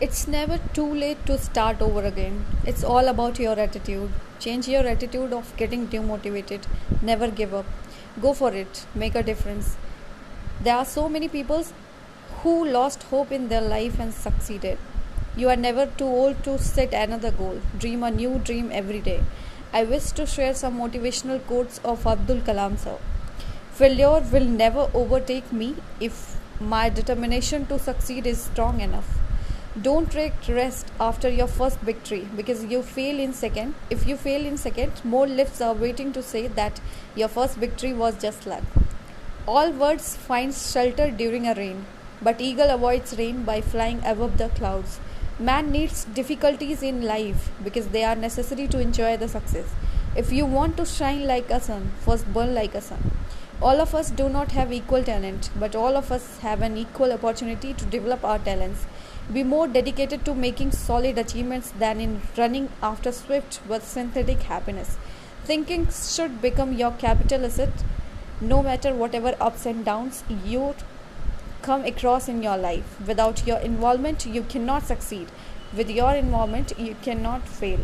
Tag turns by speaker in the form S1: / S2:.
S1: It's never too late to start over again. It's all about your attitude. Change your attitude of getting demotivated. Never give up. Go for it. Make a difference. There are so many people who lost hope in their life and succeeded. You are never too old to set another goal. Dream a new dream every day. I wish to share some motivational quotes of Abdul Kalam sir. Failure will never overtake me if my determination to succeed is strong enough. Don't take rest after your first victory because you fail in second. If you fail in second, more lifts are waiting to say that your first victory was just luck. All birds find shelter during a rain, but eagle avoids rain by flying above the clouds. Man needs difficulties in life because they are necessary to enjoy the success. If you want to shine like a sun, first burn like a sun. All of us do not have equal talent, but all of us have an equal opportunity to develop our talents be more dedicated to making solid achievements than in running after swift but synthetic happiness. Thinking should become your capital asset no matter whatever ups and downs you come across in your life. Without your involvement, you cannot succeed. With your involvement, you cannot fail.